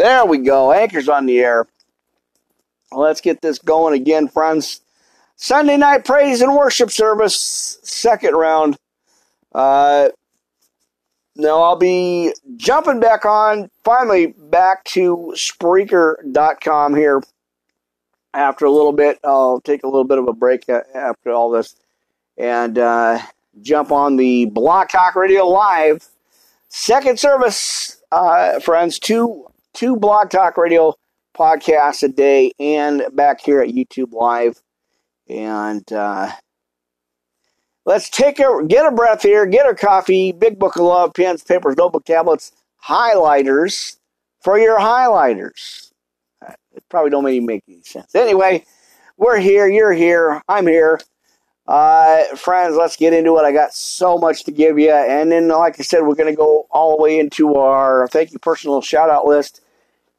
There we go. Anchor's on the air. Let's get this going again, friends. Sunday night praise and worship service, second round. Uh, now I'll be jumping back on, finally back to Spreaker.com here after a little bit. I'll take a little bit of a break after all this and uh, jump on the Blog Talk Radio Live second service, uh, friends. Two two Blog Talk Radio podcasts a day, and back here at YouTube Live. And uh, let's take a get a breath here, get a coffee, big book of love, pens, papers, notebook tablets, highlighters for your highlighters. It probably don't make any sense. Anyway, we're here, you're here, I'm here. Uh, friends, let's get into it. I got so much to give you. And then, like I said, we're going to go all the way into our thank you personal shout out list.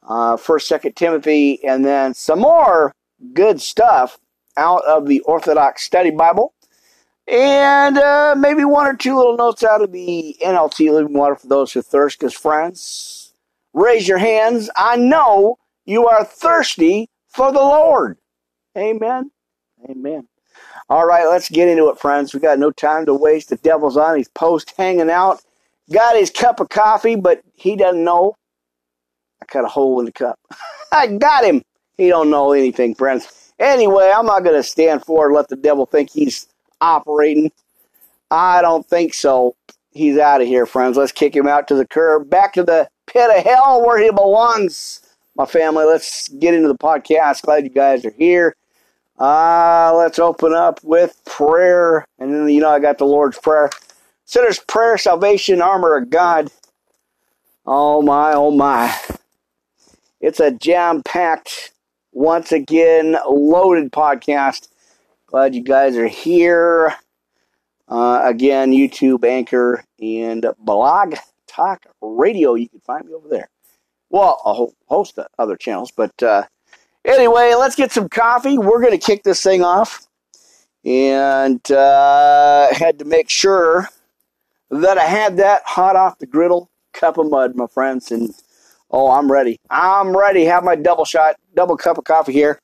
Uh, First, Second Timothy, and then some more good stuff out of the Orthodox Study Bible, and uh, maybe one or two little notes out of the NLT Living Water for those who thirst. Because friends, raise your hands. I know you are thirsty for the Lord. Amen. Amen. All right, let's get into it, friends. We got no time to waste. The devil's on his post hanging out. Got his cup of coffee, but he doesn't know. Cut a hole in the cup. I got him. He don't know anything, friends. Anyway, I'm not going to stand for and let the devil think he's operating. I don't think so. He's out of here, friends. Let's kick him out to the curb, back to the pit of hell where he belongs. My family, let's get into the podcast. Glad you guys are here. Uh, let's open up with prayer. And then, you know, I got the Lord's Prayer. Sinner's Prayer, Salvation, Armor of God. Oh, my, oh, my. It's a jam packed, once again, loaded podcast. Glad you guys are here. Uh, again, YouTube, Anchor, and Blog Talk Radio. You can find me over there. Well, a whole host of other channels, but uh, Anyway, let's get some coffee. We're going to kick this thing off. And uh, had to make sure that I had that hot off the griddle cup of mud, my friends. And oh, I'm ready. I'm ready. Have my double shot, double cup of coffee here.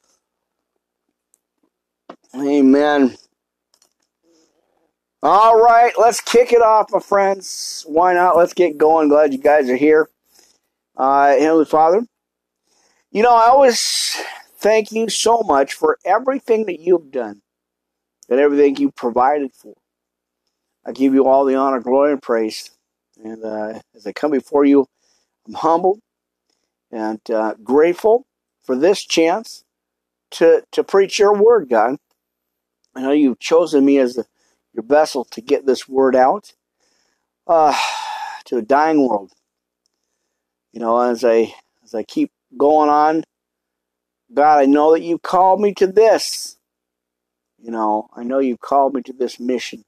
Amen. All right, let's kick it off, my friends. Why not? Let's get going. Glad you guys are here. Uh, Heavenly Father, you know, I always thank you so much for everything that you've done and everything you provided for. I give you all the honor, glory, and praise. And uh, as I come before you, I'm humbled and uh, grateful for this chance to, to preach your word, God. I know you've chosen me as the, your vessel to get this word out uh, to a dying world. You know, as I as I keep going on. God, I know that you called me to this. You know, I know you called me to this mission.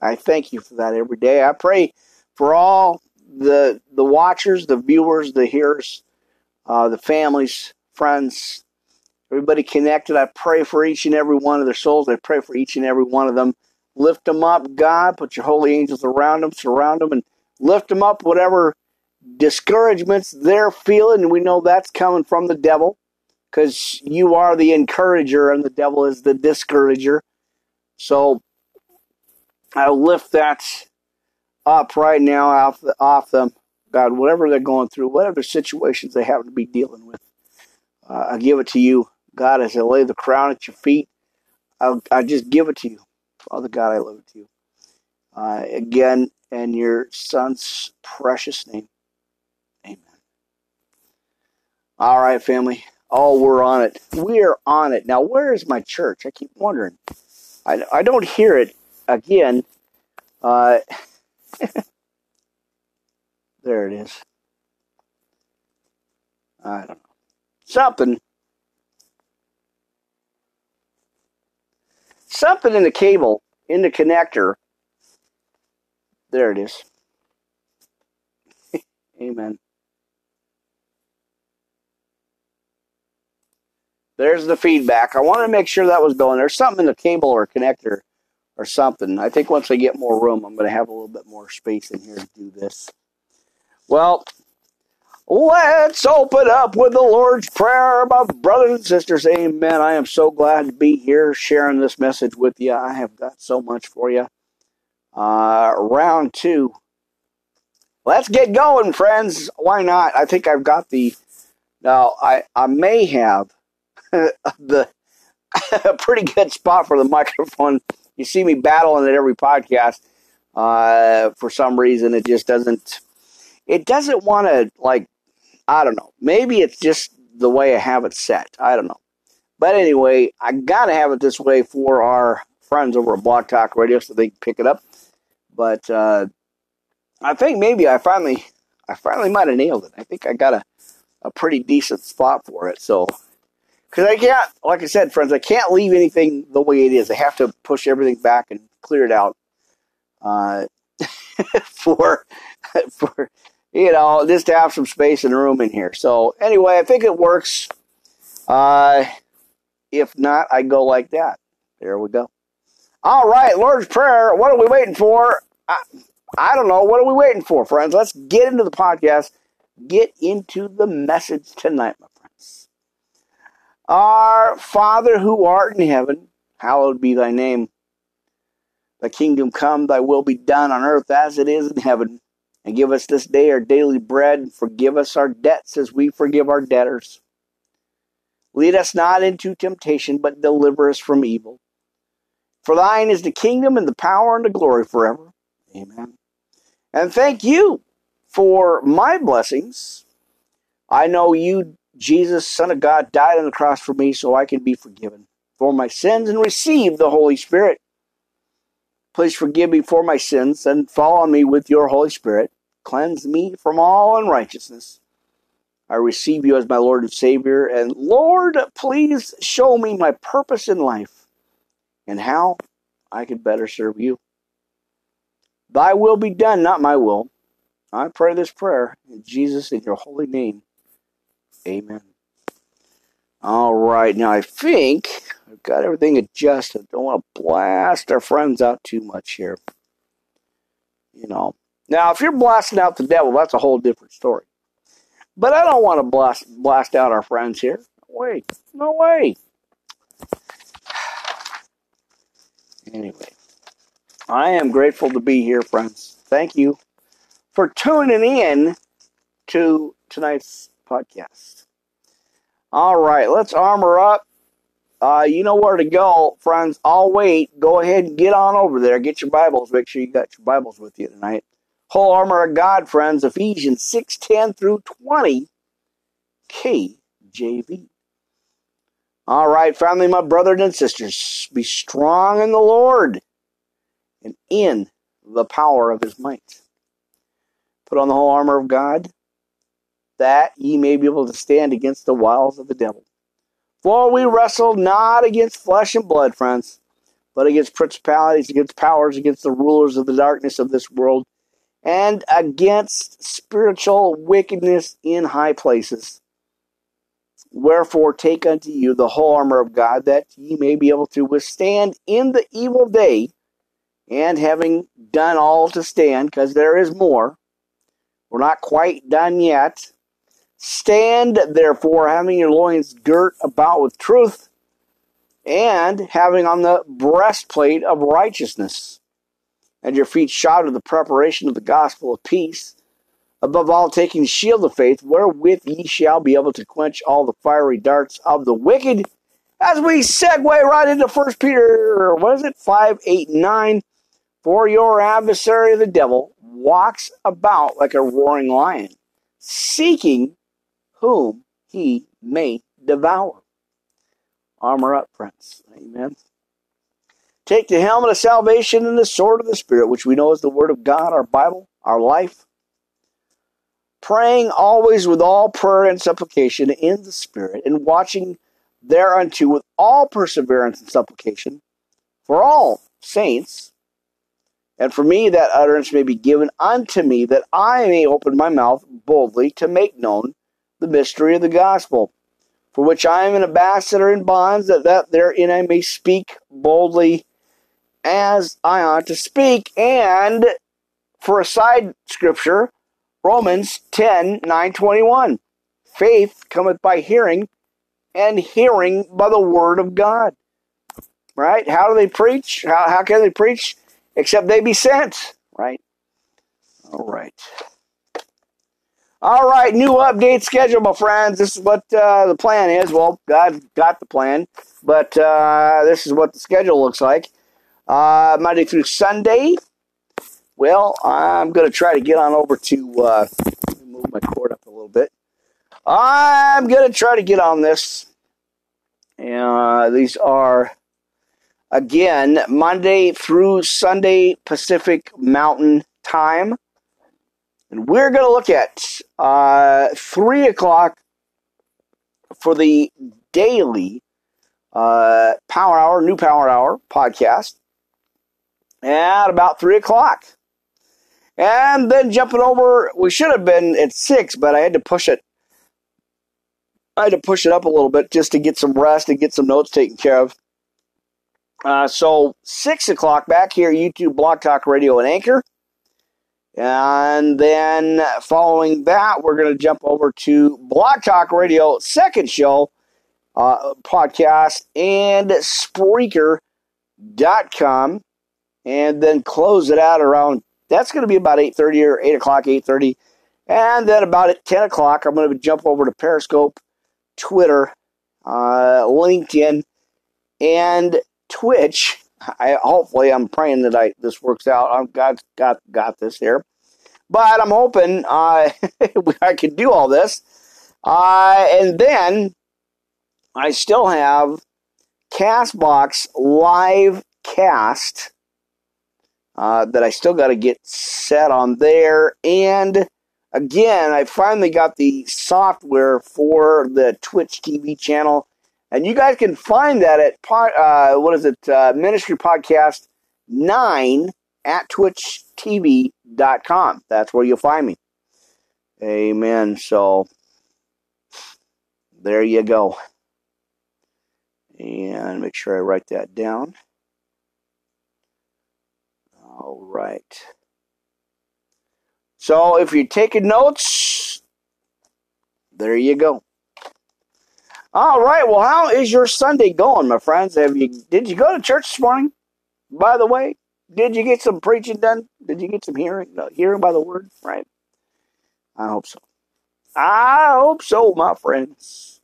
I thank you for that every day. I pray for all the the watchers, the viewers, the hearers, uh, the families, friends, everybody connected. I pray for each and every one of their souls. I pray for each and every one of them. Lift them up, God. Put your holy angels around them, surround them, and lift them up. Whatever discouragements they're feeling, and we know that's coming from the devil because you are the encourager and the devil is the discourager. So I lift that up right now off, the, off them. God, whatever they're going through, whatever situations they happen to be dealing with, uh, I give it to you. God, as I lay the crown at your feet, I, I just give it to you. Father God, I love it to you. Uh, again, in your son's precious name. Amen. All right, family. Oh, we're on it. We're on it. Now, where is my church? I keep wondering. I, I don't hear it again. Uh, there it is. I don't know. Something. Something in the cable, in the connector. There it is. Amen. There's the feedback. I wanted to make sure that was going. There's something in the cable or connector or something. I think once I get more room, I'm going to have a little bit more space in here to do this. Well, Let's open up with the Lord's Prayer, my brothers and sisters. Amen. I am so glad to be here sharing this message with you. I have got so much for you. Uh, round two. Let's get going, friends. Why not? I think I've got the. Now, I, I may have the a pretty good spot for the microphone. You see me battling at every podcast. Uh, for some reason, it just doesn't. It doesn't want to like I don't know. Maybe it's just the way I have it set. I don't know. But anyway, I got to have it this way for our friends over at Blog Talk Radio so they can pick it up. But uh, I think maybe I finally, I finally might have nailed it. I think I got a, a pretty decent spot for it. So, because I can't, like I said, friends, I can't leave anything the way it is. I have to push everything back and clear it out uh, for for you know, just to have some space and room in here. So anyway, I think it works. Uh, if not, I go like that. There we go. All right, Lord's Prayer. What are we waiting for? I, I don't know. What are we waiting for, friends? Let's get into the podcast. Get into the message tonight, my friends. Our Father who art in heaven, hallowed be thy name. Thy kingdom come, thy will be done on earth as it is in heaven. And give us this day our daily bread, and forgive us our debts as we forgive our debtors. Lead us not into temptation, but deliver us from evil. For thine is the kingdom and the power and the glory forever. Amen. And thank you for my blessings. I know you, Jesus, Son of God, died on the cross for me so I can be forgiven for my sins and receive the Holy Spirit. Please forgive me for my sins and follow me with your Holy Spirit. Cleanse me from all unrighteousness. I receive you as my Lord and Savior. And Lord, please show me my purpose in life and how I can better serve you. Thy will be done, not my will. I pray this prayer in Jesus in your holy name. Amen. All right, now I think I've got everything adjusted. Don't want to blast our friends out too much here. You know, now, if you're blasting out the devil, that's a whole different story. But I don't want to blast, blast out our friends here. No way. No way. Anyway, I am grateful to be here, friends. Thank you for tuning in to tonight's podcast. All right, let's armor up. Uh, you know where to go, friends. I'll wait. Go ahead and get on over there. Get your Bibles. Make sure you got your Bibles with you tonight. Whole armor of God, friends, Ephesians 6:10 through 20, KJV. All right, family, my brothers and sisters, be strong in the Lord and in the power of his might. Put on the whole armor of God, that ye may be able to stand against the wiles of the devil. For we wrestle not against flesh and blood, friends, but against principalities, against powers, against the rulers of the darkness of this world, and against spiritual wickedness in high places. Wherefore, take unto you the whole armor of God, that ye may be able to withstand in the evil day, and having done all to stand, because there is more, we're not quite done yet. Stand therefore, having your loins girt about with truth, and having on the breastplate of righteousness and your feet shod with the preparation of the gospel of peace. Above all, taking the shield of faith, wherewith ye shall be able to quench all the fiery darts of the wicked. As we segue right into First Peter, what is it, 5, 8, 9. For your adversary, the devil, walks about like a roaring lion, seeking whom he may devour. Armor up, friends. Amen. Take the helmet of salvation and the sword of the Spirit, which we know is the Word of God, our Bible, our life. Praying always with all prayer and supplication in the Spirit, and watching thereunto with all perseverance and supplication for all saints. And for me, that utterance may be given unto me, that I may open my mouth boldly to make known the mystery of the gospel, for which I am an ambassador in bonds, that, that therein I may speak boldly as I ought to speak. And for a side scripture, Romans 10 9 21. Faith cometh by hearing, and hearing by the word of God. Right? How do they preach? How, how can they preach? Except they be sent. Right? All right. All right, new update schedule, my friends. This is what uh, the plan is. Well, God got the plan, but uh, this is what the schedule looks like. Uh, Monday through Sunday. Well, I'm going to try to get on over to uh, move my cord up a little bit. I'm going to try to get on this. Uh, these are, again, Monday through Sunday Pacific Mountain Time. And we're going to look at uh, 3 o'clock for the daily uh, Power Hour, New Power Hour podcast at about 3 o'clock. And then jumping over, we should have been at 6, but I had to push it. I had to push it up a little bit just to get some rest and get some notes taken care of. Uh, so, 6 o'clock back here, YouTube, Blog Talk Radio, and Anchor. And then following that, we're going to jump over to Blog Talk Radio, second show, uh, podcast, and Spreaker.com. And then close it out around, that's going to be about 8.30 or 8 o'clock, 8.30. And then about at 10 o'clock, I'm going to jump over to Periscope, Twitter, uh, LinkedIn, and Twitch I hopefully I'm praying that I this works out. I've got got got this here, but I'm hoping uh, I can do all this. Uh, and then I still have Castbox live cast uh, that I still got to get set on there. And again, I finally got the software for the Twitch TV channel and you guys can find that at, uh, what is it, uh, Ministry Podcast 9 at twitchtv.com. That's where you'll find me. Amen. So, there you go. And make sure I write that down. All right. So, if you're taking notes, there you go. All right. Well, how is your Sunday going, my friends? Have you did you go to church this morning? By the way, did you get some preaching done? Did you get some hearing no, hearing by the word? Right. I hope so. I hope so, my friends.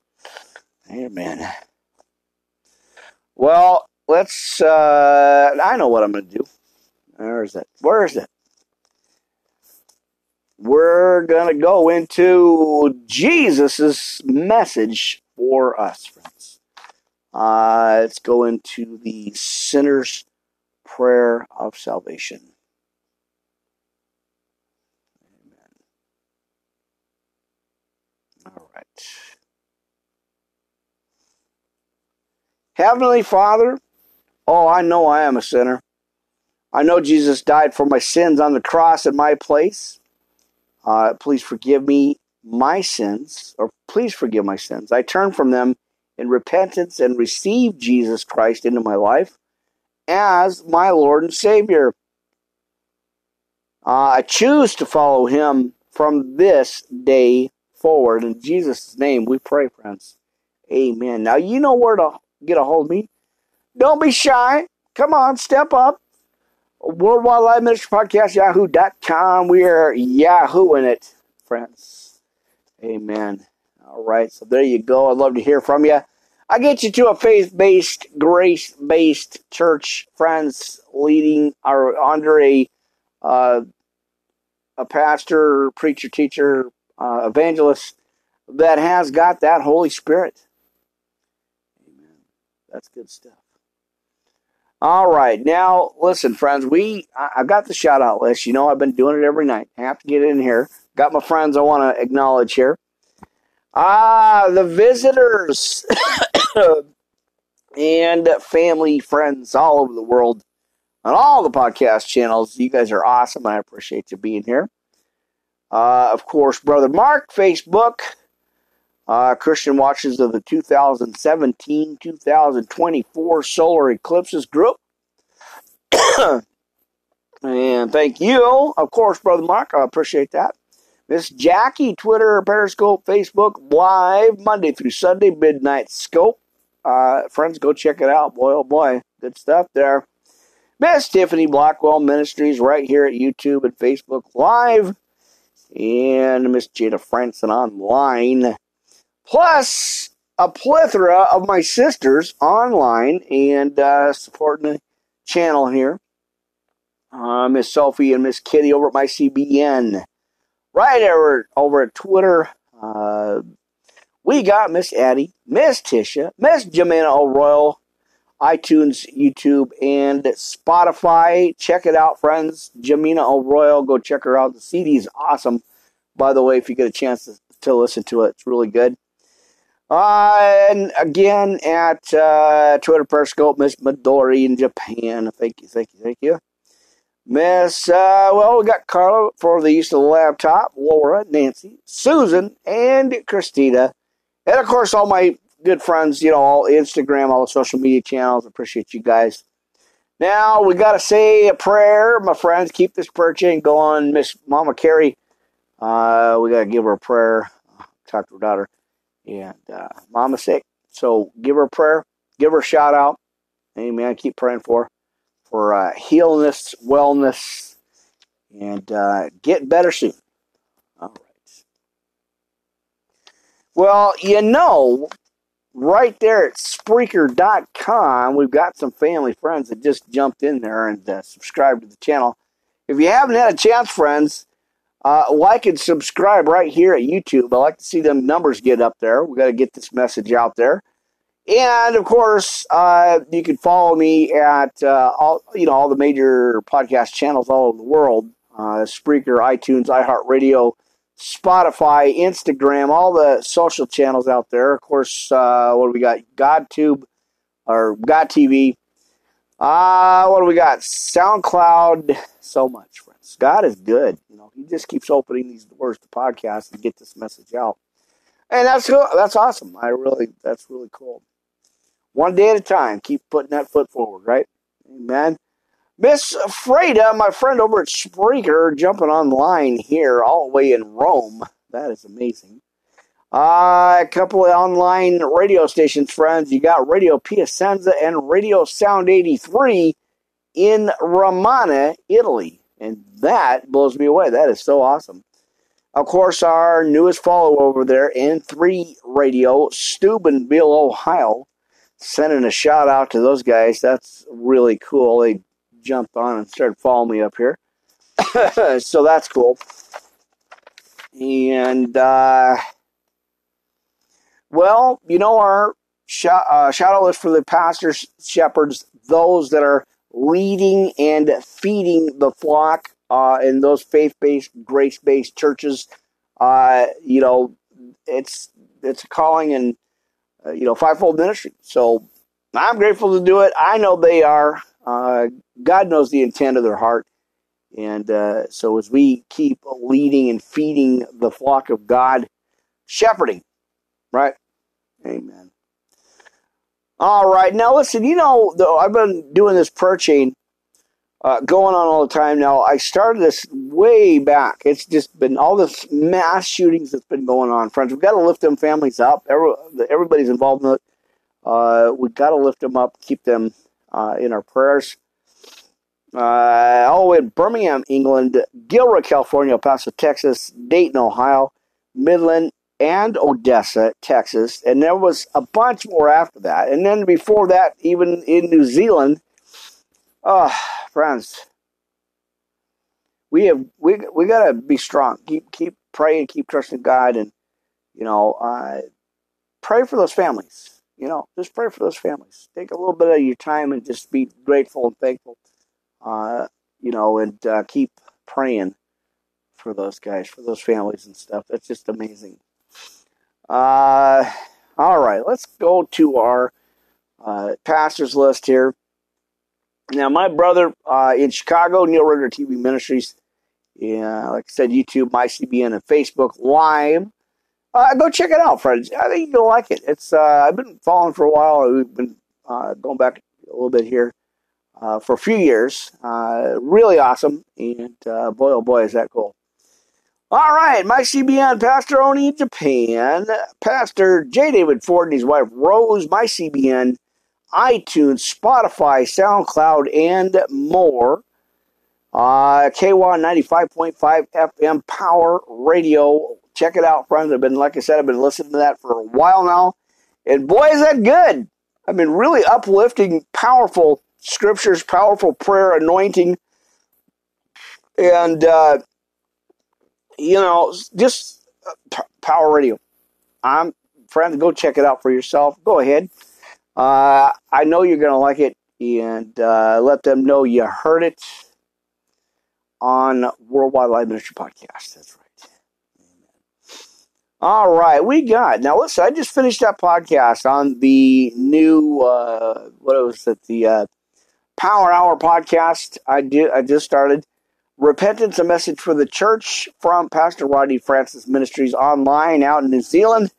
Amen. Well, let's. uh I know what I'm going to do. Where is it? Where is it? We're going to go into Jesus's message for us, friends. Uh, let's go into the sinner's prayer of salvation. Amen. All right. Heavenly Father, oh, I know I am a sinner. I know Jesus died for my sins on the cross in my place. Uh, please forgive me my sins, or please forgive my sins. I turn from them in repentance and receive Jesus Christ into my life as my Lord and Savior. Uh, I choose to follow him from this day forward. In Jesus' name we pray, friends. Amen. Now you know where to get a hold of me. Don't be shy. Come on, step up. Worldwide Live Ministry Podcast, yahoo.com. We are yahooing it, friends. Amen. All right, so there you go. I'd love to hear from you. I get you to a faith-based, grace-based church, friends, leading or under a uh, a pastor, preacher, teacher, uh, evangelist that has got that Holy Spirit. Amen. That's good stuff. All right, now listen, friends. We I, have got the shout out list. You know, I've been doing it every night. I have to get in here. Got my friends I want to acknowledge here. Ah, the visitors and family, friends all over the world on all the podcast channels. You guys are awesome. I appreciate you being here. Uh, of course, Brother Mark, Facebook, uh, Christian Watches of the 2017 2024 Solar Eclipses Group. and thank you, of course, Brother Mark. I appreciate that. Miss Jackie, Twitter, Periscope, Facebook, live Monday through Sunday, midnight scope. Uh, friends, go check it out. Boy, oh boy, good stuff there. Miss Tiffany Blackwell Ministries right here at YouTube and Facebook Live. And Miss Jada Franson online. Plus, a plethora of my sisters online and uh, supporting the channel here. Uh, Miss Sophie and Miss Kitty over at my CBN right over, over at Twitter. Uh, we got Miss Addie, Miss Tisha, Miss Jimena O'Royal, iTunes, YouTube, and Spotify. Check it out, friends. Jimena O'Royal, go check her out. The CD is awesome, by the way, if you get a chance to, to listen to it. It's really good. Uh, and again at uh, Twitter Periscope, Miss Midori in Japan. Thank you, thank you, thank you. Miss, uh, well, we got Carla for the use of the laptop, Laura, Nancy, Susan, and Christina. And of course, all my good friends, you know, all Instagram, all the social media channels. Appreciate you guys. Now, we got to say a prayer, my friends. Keep this prayer chain going. Miss Mama Carrie, uh, we got to give her a prayer. Talk to her daughter. And uh, Mama's sick. So give her a prayer. Give her a shout out. Amen. Keep praying for her for uh, healness, wellness, and uh, get better soon. All right. Well, you know, right there at Spreaker.com, we've got some family friends that just jumped in there and uh, subscribed to the channel. If you haven't had a chance, friends, uh, like and subscribe right here at YouTube. I like to see them numbers get up there. We got to get this message out there. And of course, uh, you can follow me at uh, all you know all the major podcast channels all over the world: uh, Spreaker, iTunes, iHeartRadio, Spotify, Instagram, all the social channels out there. Of course, uh, what do we got? GodTube or God TV. Uh, what do we got? SoundCloud. So much, friends. God is good. You know, He just keeps opening these doors to podcasts and get this message out, and that's that's awesome. I really that's really cool one day at a time. Keep putting that foot forward, right? Amen. Miss Freda, my friend over at Spreaker, jumping online here, all the way in Rome. That is amazing. Uh, a couple of online radio stations, friends. You got Radio Piacenza and Radio Sound 83 in Romana, Italy. And that blows me away. That is so awesome. Of course, our newest follower over there, N3 Radio, Steubenville, Ohio sending a shout out to those guys. That's really cool. They jumped on and started following me up here. so that's cool. And, uh, well, you know, our shout, uh, shout out list for the pastors, shepherds, those that are leading and feeding the flock uh, in those faith based, grace based churches. Uh, you know, it's it's a calling and uh, you know, fivefold ministry. So I'm grateful to do it. I know they are. Uh, God knows the intent of their heart. And uh, so as we keep leading and feeding the flock of God, shepherding, right? Amen. All right. Now, listen, you know, though, I've been doing this prayer chain uh, going on all the time now. I started this way back. It's just been all this mass shootings that's been going on, friends. We've got to lift them families up. Every, everybody's involved in it. Uh, we've got to lift them up, keep them uh, in our prayers. Uh, all the way in Birmingham, England, Gilroy, California, El Paso, Texas, Dayton, Ohio, Midland, and Odessa, Texas. And there was a bunch more after that. And then before that, even in New Zealand, Oh, friends, we have we we gotta be strong. Keep keep praying, keep trusting God, and you know, uh, pray for those families. You know, just pray for those families. Take a little bit of your time and just be grateful and thankful. Uh, you know, and uh, keep praying for those guys, for those families and stuff. That's just amazing. Uh, all right, let's go to our uh, pastors list here. Now, my brother uh, in Chicago, Neil Ritter TV Ministries, yeah, like I said, YouTube, MyCBN, and Facebook Live. Uh, go check it out, friends. I think you'll like it. It's uh, I've been following for a while. We've been uh, going back a little bit here uh, for a few years. Uh, really awesome, and boy, oh boy, is that cool. All right, my CBN, Pastor Oni Japan, Pastor J. David Ford and his wife Rose, my CBN, iTunes, Spotify, SoundCloud, and more. Uh, K1 95.5 FM Power Radio. Check it out, friends. I've been, like I said, I've been listening to that for a while now. And boy, is that good. I've been really uplifting, powerful scriptures, powerful prayer, anointing. And, uh, you know, just uh, Power Radio. I'm, friends, go check it out for yourself. Go ahead. Uh, I know you're going to like it. And uh, let them know you heard it on Worldwide Live Ministry Podcast. That's right. All right, we got now. Listen, I just finished that podcast on the new uh, what was it? The uh, Power Hour podcast. I did. I just started repentance, a message for the church from Pastor Rodney Francis Ministries online out in New Zealand.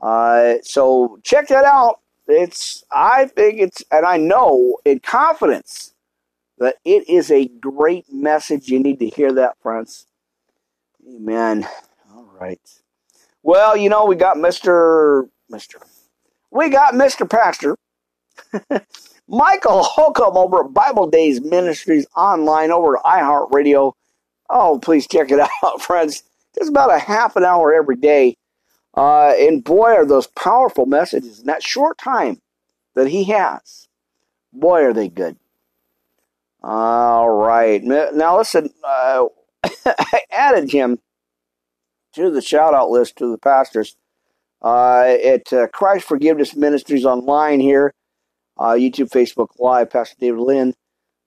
Uh, so check that out. It's I think it's and I know in confidence that it is a great message. You need to hear that, friends. Amen. All right. Well, you know, we got Mr. Mr. We got Mr. Pastor. Michael Holcomb over at Bible Days Ministries online over at iHeartRadio. Oh, please check it out, friends. It's about a half an hour every day. Uh, and boy, are those powerful messages in that short time that he has. Boy, are they good. All right. Now, listen, uh, I added him to the shout out list to the pastors uh, at uh, Christ Forgiveness Ministries online here, uh, YouTube, Facebook Live. Pastor David Lynn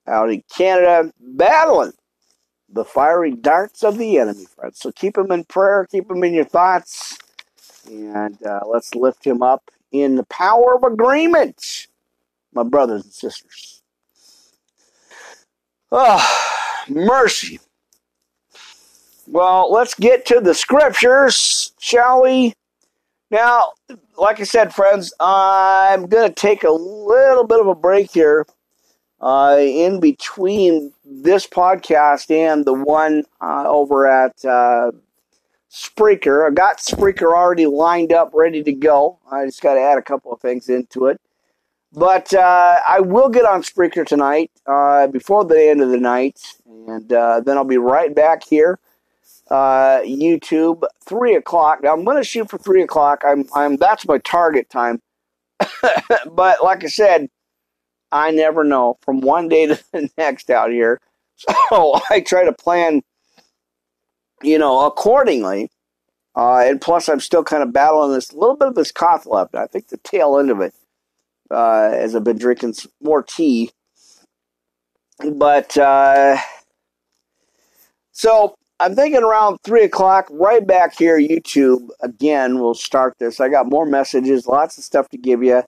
out in Canada, battling the fiery darts of the enemy, friends. So keep him in prayer, keep him in your thoughts, and uh, let's lift him up in the power of agreement, my brothers and sisters. Oh, mercy. Well, let's get to the scriptures, shall we? Now, like I said, friends, I'm going to take a little bit of a break here uh, in between this podcast and the one uh, over at uh, Spreaker. I got Spreaker already lined up, ready to go. I just got to add a couple of things into it. But uh, I will get on Spreaker tonight uh, before the end of the night, and uh, then I'll be right back here. Uh, YouTube, three o'clock. Now I'm going to shoot for three o'clock. I'm, I'm. That's my target time. but like I said, I never know from one day to the next out here. So I try to plan, you know, accordingly. Uh, and plus, I'm still kind of battling this little bit of this cough left. I think the tail end of it uh, as I've been drinking more tea. But uh, so I'm thinking around three o'clock, right back here, YouTube again. We'll start this. I got more messages, lots of stuff to give you.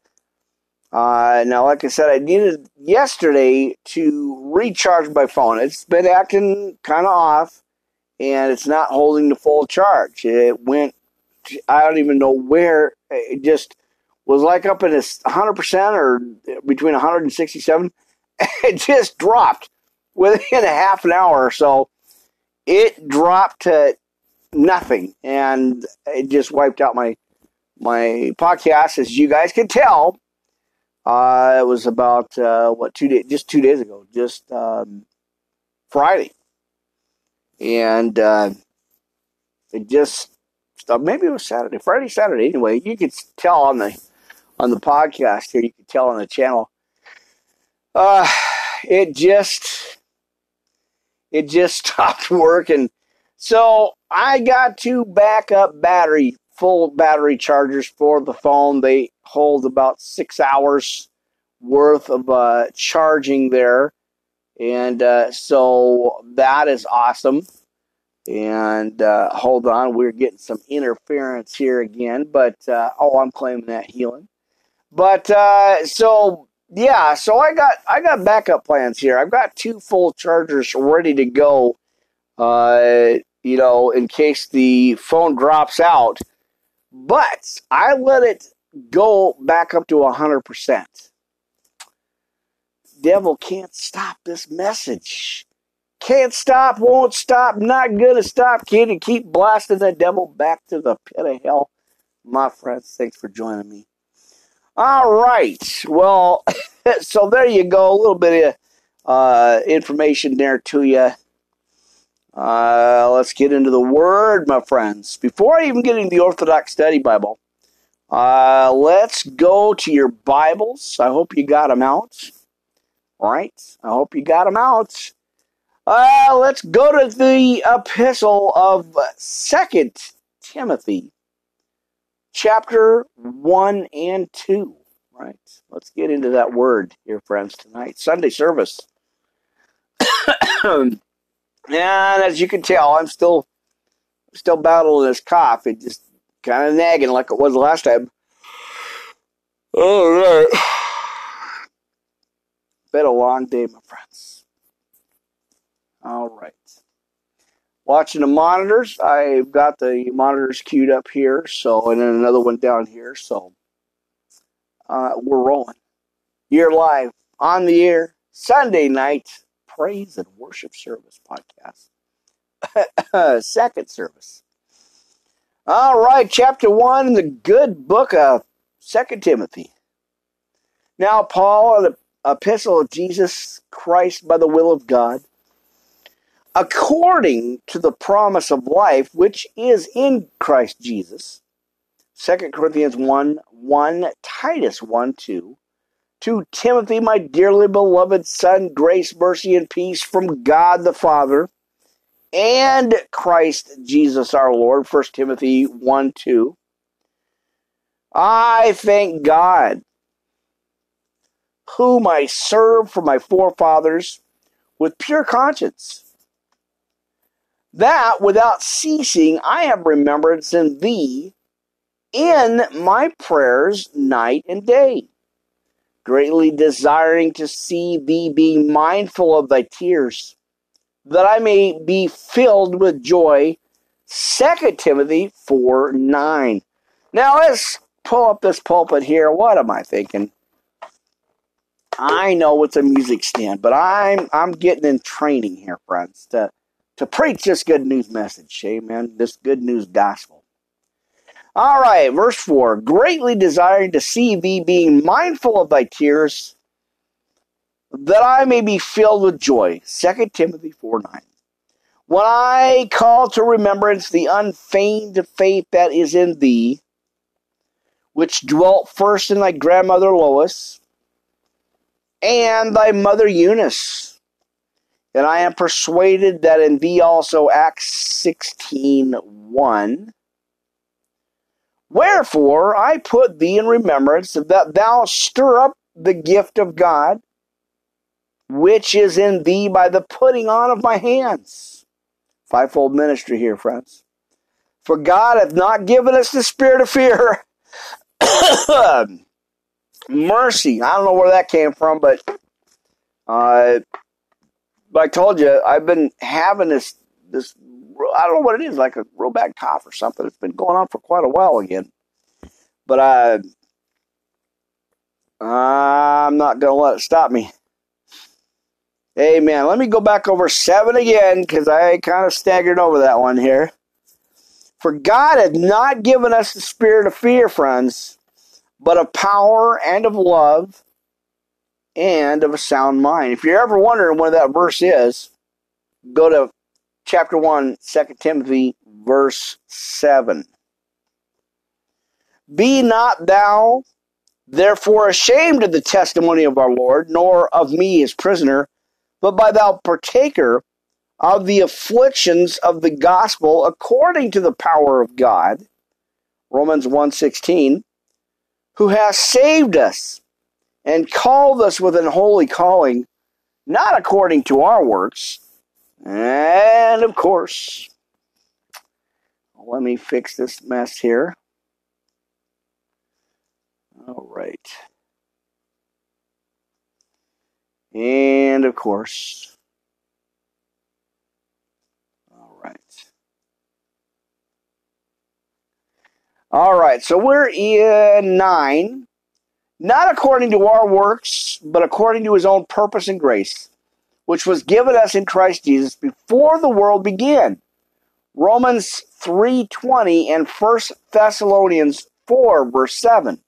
Uh, now, like I said, I needed yesterday to recharge my phone. It's been acting kind of off, and it's not holding the full charge. It went, I don't even know where. It just was like up in his 100% or between 167. It just dropped within a half an hour or so. It dropped to nothing, and it just wiped out my my podcast. As you guys can tell, uh, it was about uh, what two days, just two days ago, just um, Friday, and uh, it just stopped maybe it was Saturday, Friday, Saturday. Anyway, you could tell on the on the podcast here. You can tell on the channel. Uh, it just it just stopped working. So I got two backup battery, full battery chargers for the phone. They hold about six hours worth of uh, charging there. And uh, so that is awesome. And uh, hold on, we're getting some interference here again. But uh, oh, I'm claiming that healing. But uh, so yeah, so I got I got backup plans here. I've got two full chargers ready to go. Uh, you know, in case the phone drops out. But I let it go back up to hundred percent. Devil can't stop this message. Can't stop, won't stop, not gonna stop, kid, and keep blasting the devil back to the pit of hell. My friends, thanks for joining me. All right. Well, so there you go. A little bit of uh, information there to you. Uh, let's get into the Word, my friends. Before I even get into the Orthodox Study Bible, uh, let's go to your Bibles. I hope you got them out. Right. I hope you got them out. Uh, let's go to the epistle of Second Timothy, chapter 1 and 2. Right. Let's get into that word here, friends, tonight. Sunday service. and as you can tell, I'm still still battling this cough. It just kind of nagging like it was last time. All right. Been a long day, my friends. All right. Watching the monitors. I've got the monitors queued up here, so and then another one down here. So uh, we're rolling. You're live on the air Sunday night praise and worship service podcast. Second service. All right, chapter one in the good book of Second Timothy. Now, Paul, an epistle of Jesus Christ by the will of God, according to the promise of life which is in Christ Jesus. 2 Corinthians 1 1, Titus 1 2. To Timothy, my dearly beloved son, grace, mercy, and peace from God the Father and Christ Jesus our Lord. 1 Timothy 1 2. I thank God, whom I serve for my forefathers with pure conscience, that without ceasing I have remembrance in thee in my prayers night and day, greatly desiring to see thee be mindful of thy tears that I may be filled with joy. 2 Timothy 4 9. Now let's pull up this pulpit here. What am I thinking? I know it's a music stand, but I'm I'm getting in training here, friends, to to preach this good news message. Amen. This good news gospel. All right, verse 4 Greatly desiring to see thee being mindful of thy tears, that I may be filled with joy. 2 Timothy 4 9. When I call to remembrance the unfeigned faith that is in thee, which dwelt first in thy grandmother Lois and thy mother Eunice. And I am persuaded that in thee also Acts 16 1. Wherefore I put thee in remembrance that thou stir up the gift of God which is in thee by the putting on of my hands. Fivefold ministry here, friends. For God hath not given us the spirit of fear. Mercy. I don't know where that came from, but uh, I told you I've been having this this I don't know what it is, like a real bad cough or something. It's been going on for quite a while again. But I I'm not gonna let it stop me. Amen. Let me go back over seven again because I kind of staggered over that one here. For God hath not given us the spirit of fear, friends, but of power and of love and of a sound mind. If you're ever wondering what that verse is, go to chapter 1, 2 Timothy, verse 7. Be not thou therefore ashamed of the testimony of our Lord, nor of me his prisoner but by thou partaker of the afflictions of the gospel according to the power of God. Romans 1:16 who has saved us and called us with an holy calling not according to our works. And of course let me fix this mess here. All right. And of course, all right. All right, so we're in 9. Not according to our works, but according to his own purpose and grace, which was given us in Christ Jesus before the world began. Romans 3:20 and 1 Thessalonians 4 verse 7.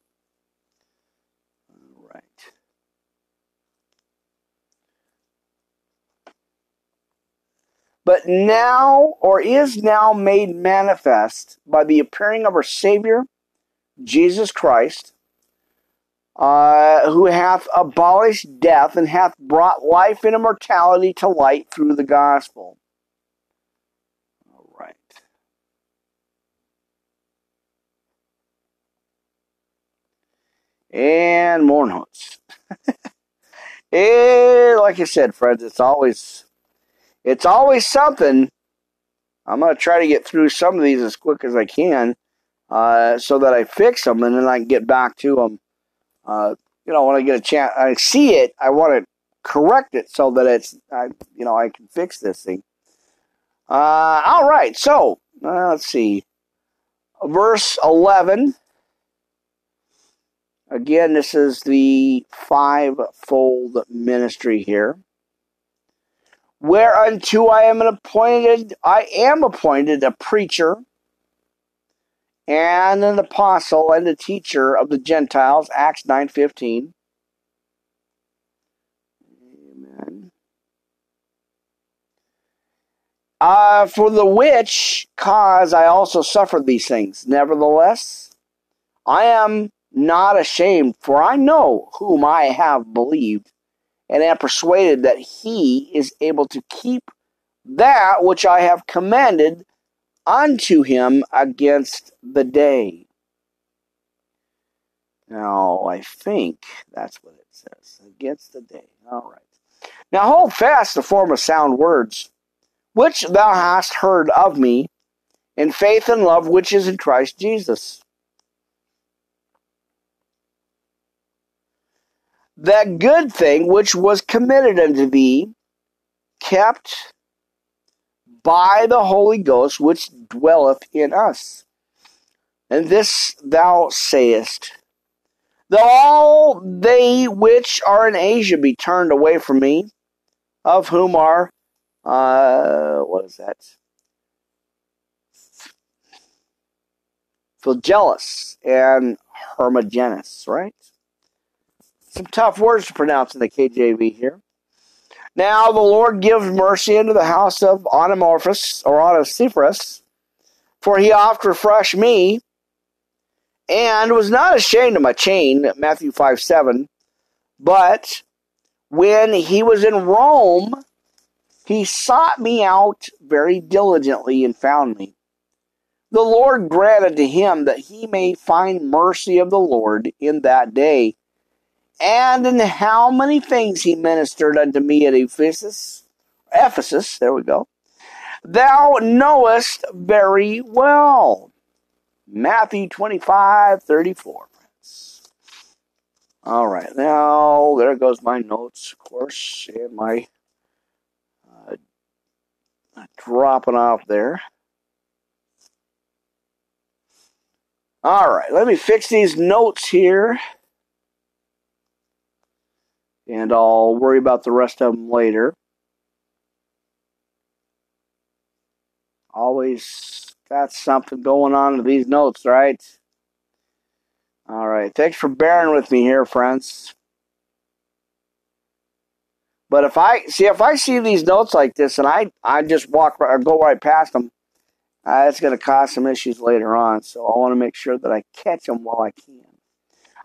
But now or is now made manifest by the appearing of our Savior Jesus Christ uh, who hath abolished death and hath brought life and immortality to light through the gospel. All right. And more notes. and like I said, friends, it's always it's always something. I'm gonna try to get through some of these as quick as I can, uh, so that I fix them and then I can get back to them uh, you know, when I get a chance, I see it, I want to correct it so that it's, I, you know, I can fix this thing. Uh, all right, so uh, let's see. Verse 11. Again, this is the fivefold ministry here. Whereunto I am appointed, I am appointed a preacher and an apostle and a teacher of the Gentiles, Acts 9.15. Amen. Uh, for the which cause I also suffered these things. Nevertheless, I am not ashamed, for I know whom I have believed, and am persuaded that he is able to keep that which I have commanded unto him against the day. Now, I think that's what it says. Against the day. All right. Now hold fast the form of sound words, which thou hast heard of me, in faith and love which is in Christ Jesus. That good thing which was committed unto thee, kept by the Holy Ghost which dwelleth in us. And this thou sayest, Though all they which are in Asia be turned away from me, of whom are, uh, what is that? Phygellus and Hermogenes, right? Some tough words to pronounce in the KJV here. Now the Lord gives mercy unto the house of Onomorphus or Onesiphorus, for he oft refreshed me, and was not ashamed of my chain, Matthew 5 7. But when he was in Rome, he sought me out very diligently and found me. The Lord granted to him that he may find mercy of the Lord in that day and in how many things he ministered unto me at Ephesus. Ephesus, there we go. Thou knowest very well. Matthew 25, 34. All right, now there goes my notes, of course, and my uh, dropping off there. All right, let me fix these notes here and I'll worry about the rest of them later. Always got something going on with these notes, right? All right. Thanks for bearing with me here, friends. But if I see if I see these notes like this and I I just walk or go right past them, uh, it's going to cause some issues later on. So I want to make sure that I catch them while I can.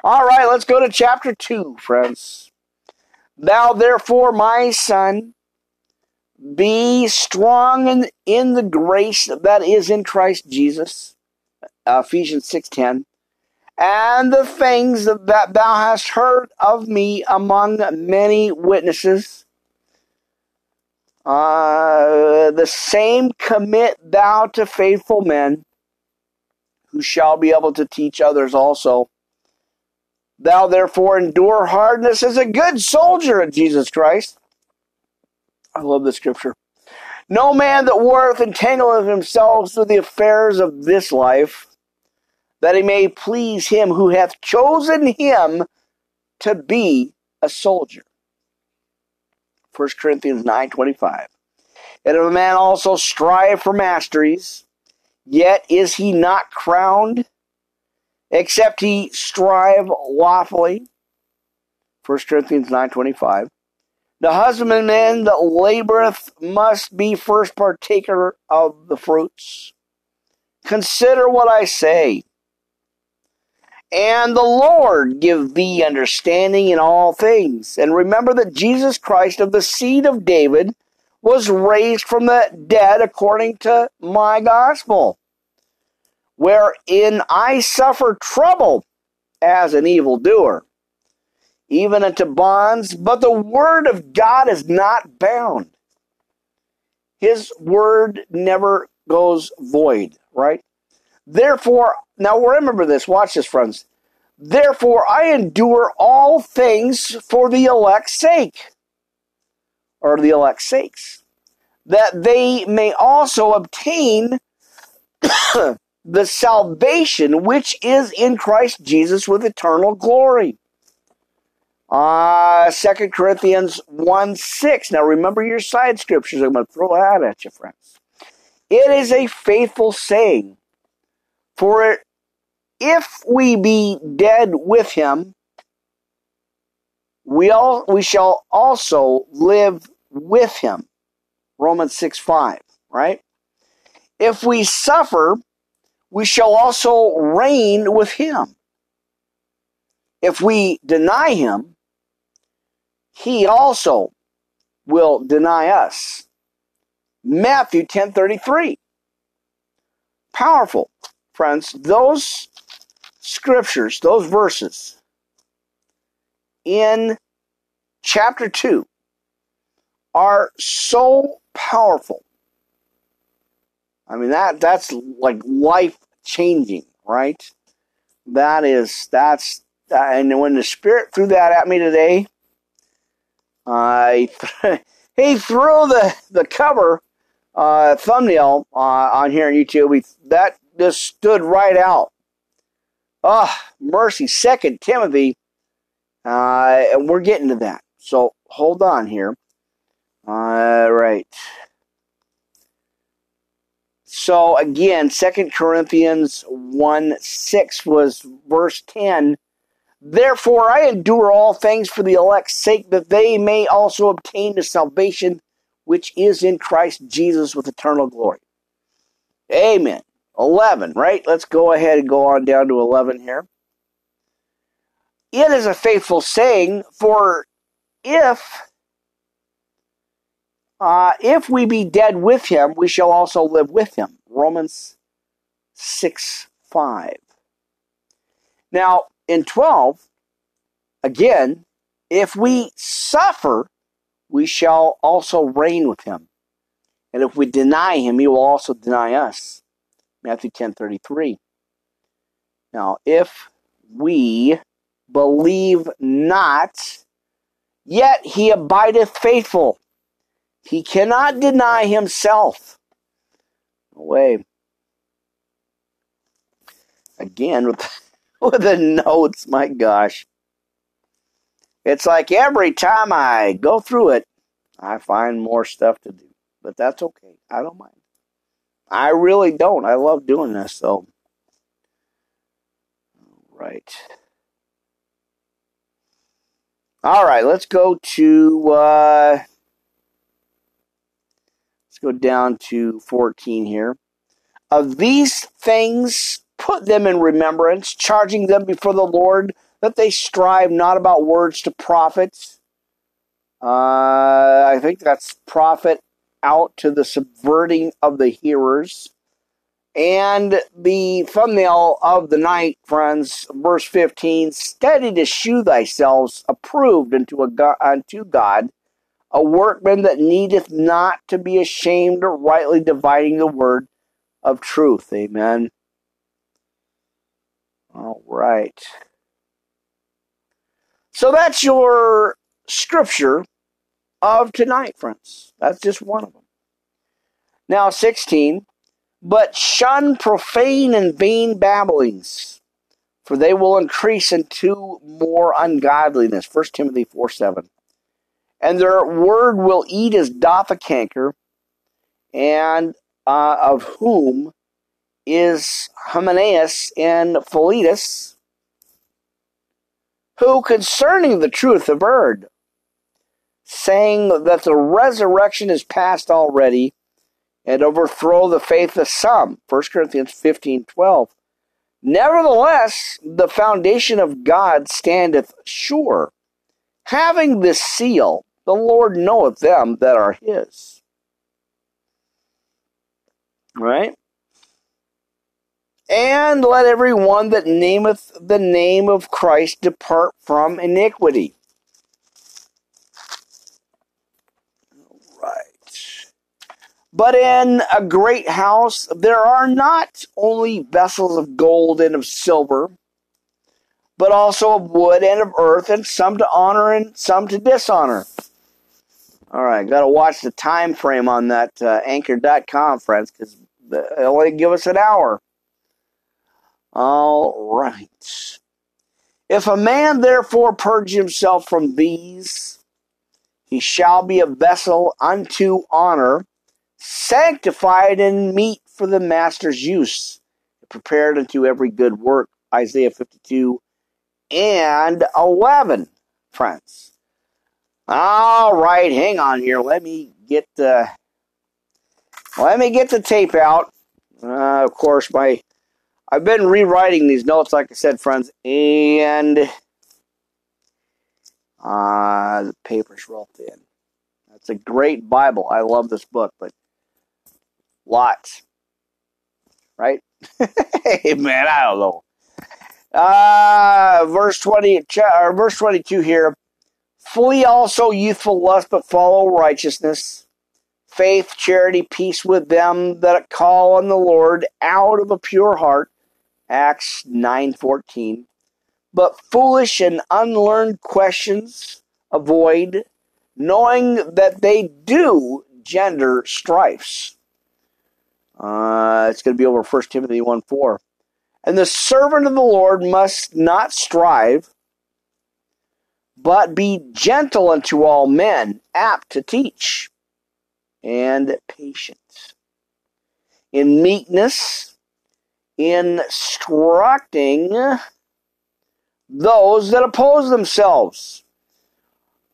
All right, let's go to chapter two, friends. Thou therefore, my son, be strong in, in the grace that is in Christ Jesus. Ephesians 6.10. And the things that thou hast heard of me among many witnesses, uh, the same commit thou to faithful men who shall be able to teach others also. Thou therefore endure hardness as a good soldier of Jesus Christ. I love the scripture. No man that warreth entangleth himself through the affairs of this life, that he may please him who hath chosen him to be a soldier. 1 Corinthians 9.25. And if a man also strive for masteries, yet is he not crowned, except he strive lawfully. 1 Corinthians 9.25. The husbandman that laboreth must be first partaker of the fruits. Consider what I say. And the Lord give thee understanding in all things. And remember that Jesus Christ of the seed of David was raised from the dead according to my gospel, wherein I suffer trouble as an evildoer, even unto bonds, but the word of God is not bound. His word never goes void, right? Therefore, now remember this, watch this, friends. Therefore, I endure all things for the elect's sake, or the elect's sakes, that they may also obtain the salvation which is in Christ Jesus with eternal glory. Uh, 2 Corinthians 1 6. Now remember your side scriptures. I'm going to throw that at you, friends. It is a faithful saying for if we be dead with him, we all we shall also live with him. Romans 6 5, right? If we suffer, we shall also reign with him. If we deny him, he also will deny us. Matthew 10:33. Powerful friends, those scriptures, those verses in chapter 2 are so powerful. I mean that that's like life changing, right? That is that's and when the spirit threw that at me today, I he threw the the cover uh, thumbnail uh, on here on YouTube. That just stood right out. Oh, mercy. Second Timothy, uh, and we're getting to that. So hold on here. All right. So again, Second Corinthians 1 6 was verse 10. Therefore I endure all things for the elect's sake, that they may also obtain the salvation which is in Christ Jesus with eternal glory. Amen. 11, right? Let's go ahead and go on down to 11 here. It is a faithful saying, for if uh, if we be dead with him, we shall also live with him. Romans 6 5. Now, in 12, again, if we suffer, we shall also reign with him. And if we deny him, he will also deny us. Matthew 10:33. Now, if we believe not, yet he abideth faithful. He cannot deny himself. Away. Again with with the notes, my gosh. It's like every time I go through it, I find more stuff to do. But that's okay. I don't mind. I really don't. I love doing this, so. All right. All right, let's go to uh, go down to 14 here. Of these things put them in remembrance, charging them before the Lord that they strive not about words to profit. Uh, I think that's profit out to the subverting of the hearers. And the thumbnail of the night, friends, verse 15 steady to shew thyself approved unto, a unto God, a workman that needeth not to be ashamed, or rightly dividing the word of truth. Amen. All right. So that's your scripture of tonight, friends. That's just one of them. Now, 16. But shun profane and vain babblings, for they will increase into more ungodliness. 1 Timothy 4 7. And their word will eat as doth a canker, and uh, of whom is Hymenaeus and Philetus, who concerning the truth have erred, saying that the resurrection is past already, and overthrow the faith of some. 1 Corinthians 15 12. Nevertheless, the foundation of God standeth sure, having this seal, the Lord knoweth them that are his. Right? And let every one that nameth the name of Christ depart from iniquity. Right. But in a great house there are not only vessels of gold and of silver, but also of wood and of earth, and some to honor and some to dishonor. All right, got to watch the time frame on that uh, anchor.com, friends, because they only give us an hour. All right. If a man therefore purge himself from these, he shall be a vessel unto honor, sanctified and meet for the master's use, prepared unto every good work. Isaiah 52 and 11, friends. All right, hang on here. Let me get the let me get the tape out. Uh, of course, my I've been rewriting these notes, like I said, friends, and uh, the paper's real thin. That's a great Bible. I love this book, but lots, right? hey, man, I don't know. Uh, verse 20, or verse 22 here. Flee also youthful lust, but follow righteousness, faith, charity, peace with them that call on the Lord out of a pure heart. Acts 9:14. But foolish and unlearned questions avoid, knowing that they do gender strifes. Uh, it's going to be over 1 Timothy 1 4. And the servant of the Lord must not strive, but be gentle unto all men, apt to teach, and patient. In meekness, instructing those that oppose themselves.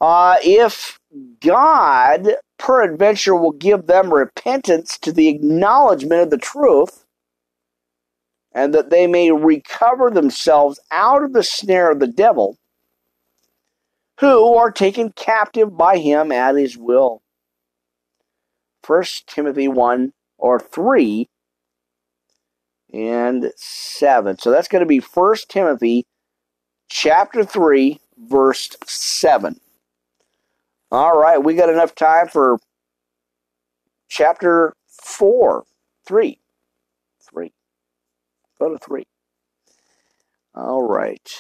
Uh, if God peradventure will give them repentance to the acknowledgement of the truth, and that they may recover themselves out of the snare of the devil, who are taken captive by him at his will. 1 Timothy 1 or 3 and 7. So that's going to be 1 Timothy chapter 3 verse 7. All right, we got enough time for chapter 4, 3. 3. Go to three. All right.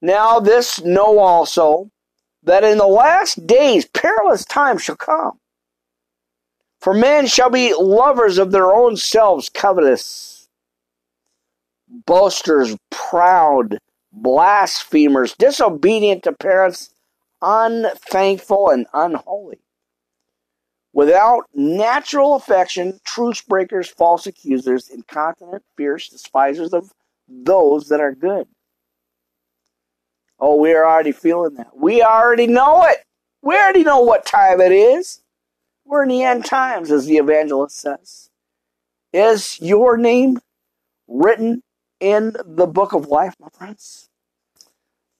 Now this know also that in the last days perilous times shall come. For men shall be lovers of their own selves, covetous, boasters, proud, blasphemers, disobedient to parents, unthankful, and unholy Without natural affection, truce breakers, false accusers, incontinent, fierce, despisers of those that are good. Oh, we are already feeling that. We already know it. We already know what time it is. We're in the end times, as the evangelist says. Is your name written in the book of life, my friends?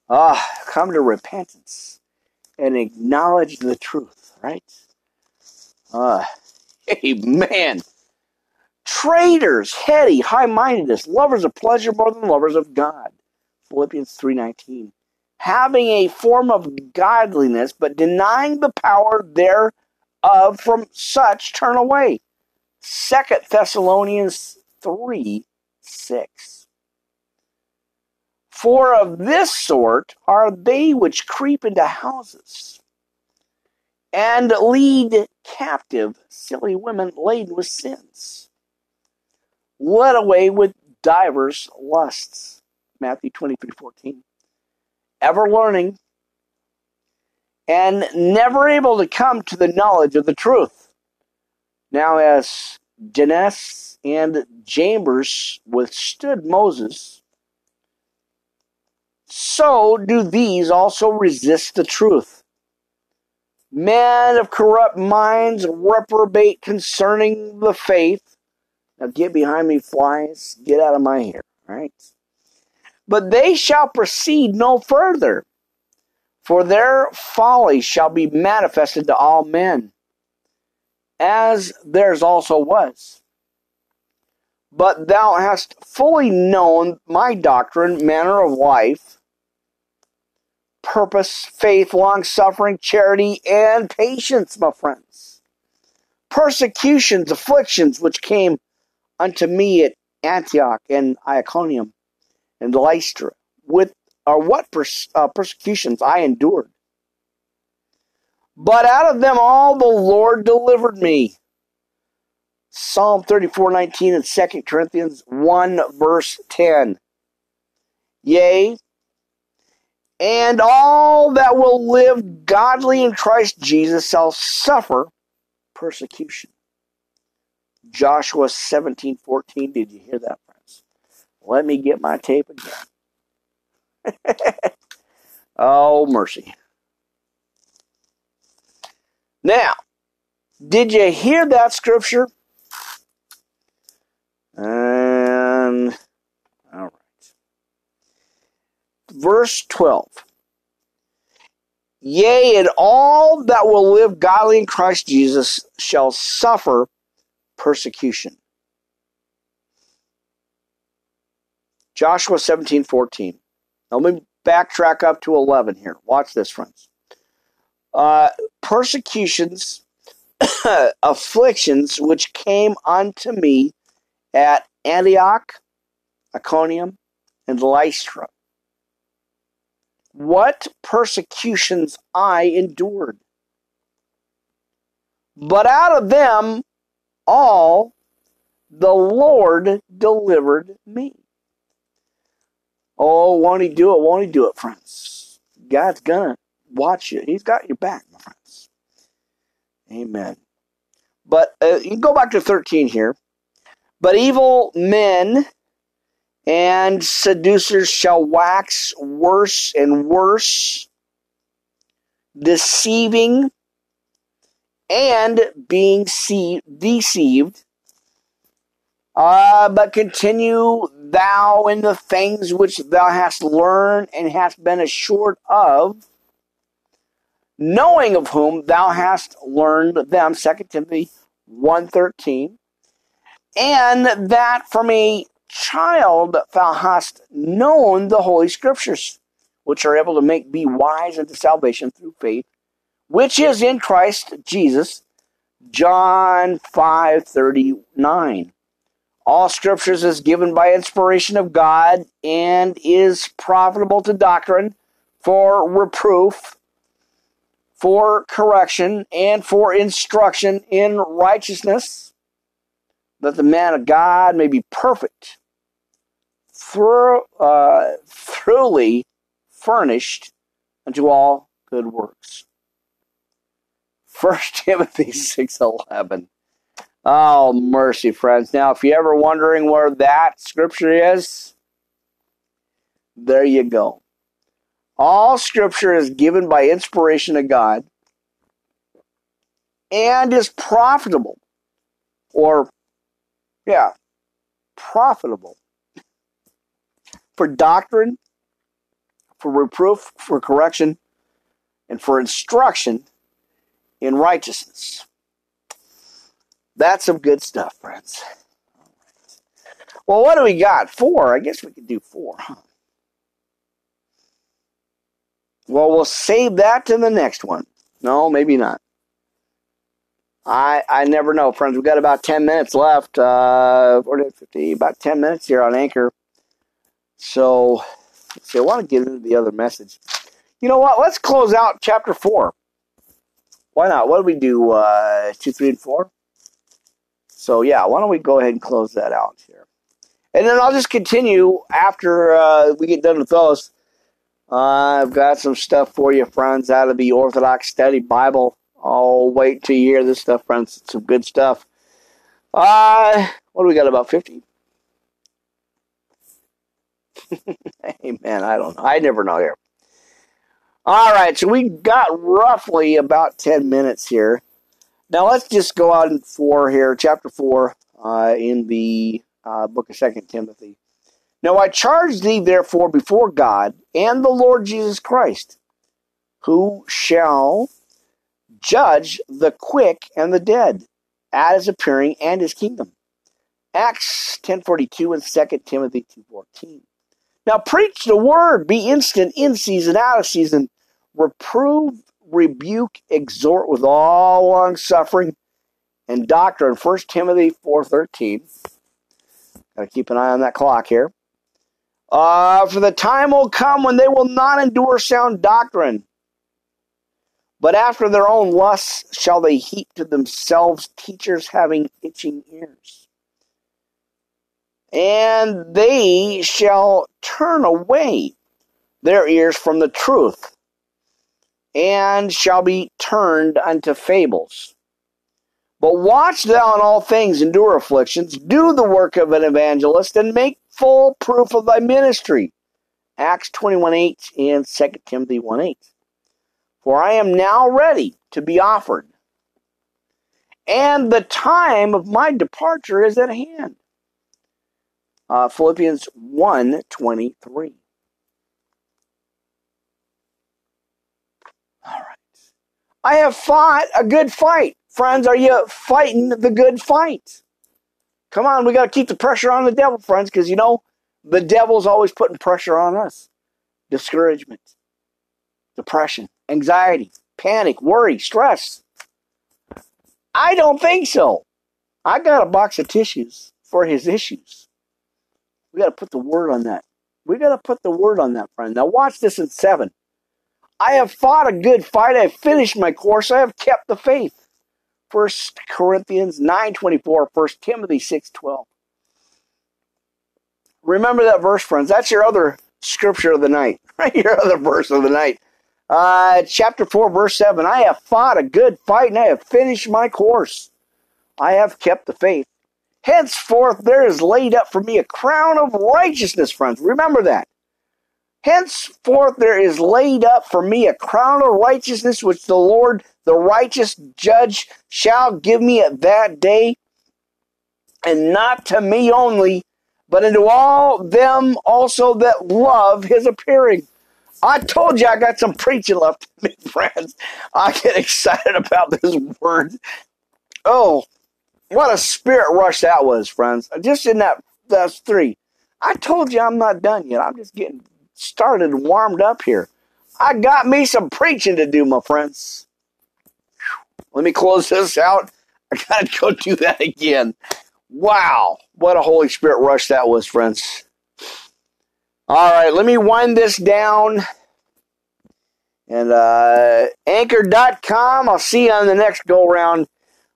Ah, come to repentance and acknowledge the truth, right? Ah, amen. Traitors, heady, high-mindedness, lovers of pleasure more than lovers of God. Philippians 3.19. Having a form of godliness, but denying the power thereof from such turn away. Second Thessalonians 3 6. For of this sort are they which creep into houses and lead captive silly women laden with sins, led away with divers lusts. Matthew 23 14. Ever learning, and never able to come to the knowledge of the truth. Now, as Jannes and Jambres withstood Moses, so do these also resist the truth. Men of corrupt minds reprobate concerning the faith. Now get behind me, flies. Get out of my hair, right? But they shall proceed no further, for their folly shall be manifested to all men, as theirs also was. But thou hast fully known my doctrine, manner of life, purpose, faith, long suffering, charity, and patience, my friends. Persecutions, afflictions, which came unto me at Antioch and Iconium and Lystra, with or what pers- uh, persecutions I endured. But out of them all the Lord delivered me. Psalm 34 19 and 2 Corinthians 1 verse 10. Yea, and all that will live godly in Christ Jesus shall suffer persecution. Joshua 17 14. Did you hear that? Let me get my tape again. oh, mercy. Now, did you hear that scripture? And, all right. Verse 12. Yea, and all that will live godly in Christ Jesus shall suffer persecution. Joshua 17 14. Now let me backtrack up to 11 here. Watch this, friends. Uh, persecutions, afflictions which came unto me at Antioch, Iconium, and Lystra. What persecutions I endured. But out of them all the Lord delivered me. Oh, won't he do it? Won't he do it, friends? God's gonna watch you. He's got your back, my friends. Amen. But uh, you go back to 13 here. But evil men and seducers shall wax worse and worse, deceiving and being deceived. Uh, but continue thou in the things which thou hast learned and hast been assured of, knowing of whom thou hast learned them, 2 Timothy 1.13, and that from a child thou hast known the Holy Scriptures, which are able to make thee wise unto salvation through faith, which is in Christ Jesus. John 5:39. All scriptures is given by inspiration of God and is profitable to doctrine, for reproof, for correction, and for instruction in righteousness, that the man of God may be perfect, through, uh, furnished unto all good works. First Timothy 6.11. Oh, mercy, friends. Now, if you're ever wondering where that scripture is, there you go. All scripture is given by inspiration of God and is profitable, or, yeah, profitable for doctrine, for reproof, for correction, and for instruction in righteousness. That's some good stuff, friends. Well, what do we got? Four. I guess we could do four, huh? Well, we'll save that to the next one. No, maybe not. I I never know, friends. We've got about 10 minutes left. Uh, 40, 50, about 10 minutes here on Anchor. So, see, I want to get into the other message. You know what? Let's close out chapter 4. Why not? What do we do? Uh, 2, 3, and 4? So, yeah, why don't we go ahead and close that out here? And then I'll just continue after uh, we get done with those Uh, I've got some stuff for you, friends, out of the Orthodox Study Bible. I'll wait till you hear this stuff, friends. It's some good stuff. Uh, what do we got? About 50? hey, man, I don't know. I never know here. All right, so we got roughly about 10 minutes here. Now let's just go on for here, chapter 4 uh, in the uh, book of Second Timothy. Now I charge thee therefore before God and the Lord Jesus Christ, who shall judge the quick and the dead at his appearing and his kingdom. Acts 10.42 and 2 Timothy 2.14. Now preach the word, be instant in season, out of season, reprove, rebuke, exhort with all long suffering and doctrine. 1 Timothy 4.13. Got to keep an eye on that clock here. Uh, for the time will come when they will not endure sound doctrine, but after their own lusts shall they heap to themselves teachers having itching ears. And they shall turn away their ears from the truth, and shall be turned unto fables. But watch thou in all things, endure afflictions, do the work of an evangelist, and make full proof of thy ministry. Acts 21 8 and 2 Timothy 1 8. For I am now ready to be offered, and the time of my departure is at hand. Uh, Philippians 1 23. All right. I have fought a good fight. Friends, are you fighting the good fight? Come on, we got to keep the pressure on the devil, friends, because you know, the devil's always putting pressure on us. Discouragement, depression, anxiety, panic, worry, stress. I don't think so. I got a box of tissues for his issues. We got to put the word on that. We got to put the word on that, friend. Now, watch this in seven. I have fought a good fight. I have finished my course. I have kept the faith. First Corinthians 9.24, 1 Timothy 6.12. Remember that verse, friends. That's your other scripture of the night, right? Your other verse of the night. Uh, chapter 4, verse 7. I have fought a good fight and I have finished my course. I have kept the faith. Henceforth, there is laid up for me a crown of righteousness, friends. Remember that. Henceforth, there is laid up for me a crown of righteousness, which the Lord, the righteous judge, shall give me at that day, and not to me only, but unto all them also that love his appearing. I told you I got some preaching left in me, friends. I get excited about this word. Oh, what a spirit rush that was, friends. Just in that, that's three. I told you I'm not done yet. I'm just getting started warmed up here. I got me some preaching to do, my friends. Let me close this out. I gotta go do that again. Wow, what a Holy Spirit rush that was, friends. All right, let me wind this down. And uh, anchor.com. I'll see you on the next go round.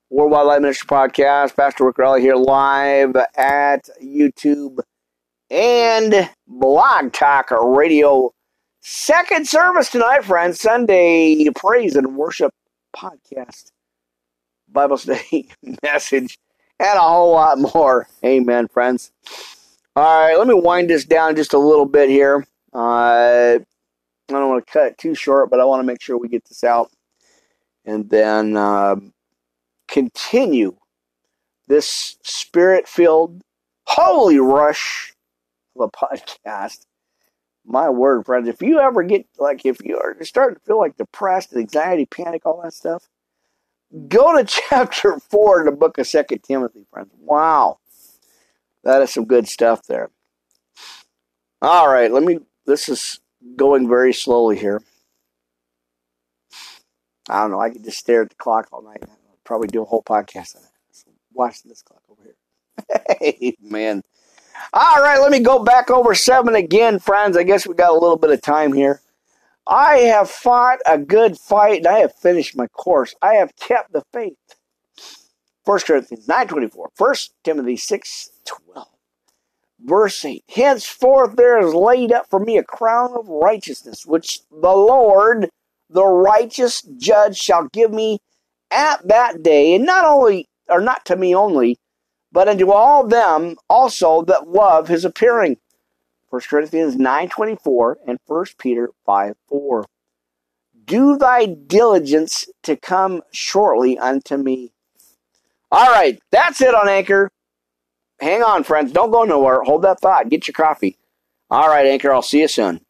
Worldwide Life Ministry Podcast. Pastor Rick Raleigh here live at YouTube and Blog Talk Radio. Second service tonight, friends. Sunday Praise and Worship Podcast. Bible study message and a whole lot more. Amen, friends. All right, let me wind this down just a little bit here. Uh, I don't want to cut it too short, but I want to make sure we get this out and then uh, continue this spirit filled holy rush of a podcast. My word, friends, if you ever get like, if you are starting to feel like depressed, anxiety, panic, all that stuff, Go to chapter 4 in the book of Second Timothy, friends. Wow. That is some good stuff there. All right, let me, this is going very slowly here. I don't know, I could just stare at the clock all night. I'll probably do a whole podcast on it. So watch this clock over here. hey, man. All right, let me go back over seven again, friends. I guess we got a little bit of time here. I have fought a good fight and I have finished my course. I have kept the faith. 1 Corinthians 9.24. 1 Timothy 6.12. Verse 8 Henceforth there is laid up for me a crown of righteousness, which the Lord, the righteous judge, shall give me at that day, and not only, or not to me only, but unto all them also that love his appearing. 1 Corinthians 9.24 and 1 Peter 5.4. Do thy diligence to come shortly unto me. All right, that's it on Anchor. Hang on, friends. Don't go nowhere. Hold that thought. Get your coffee. All right, Anchor. I'll see you soon.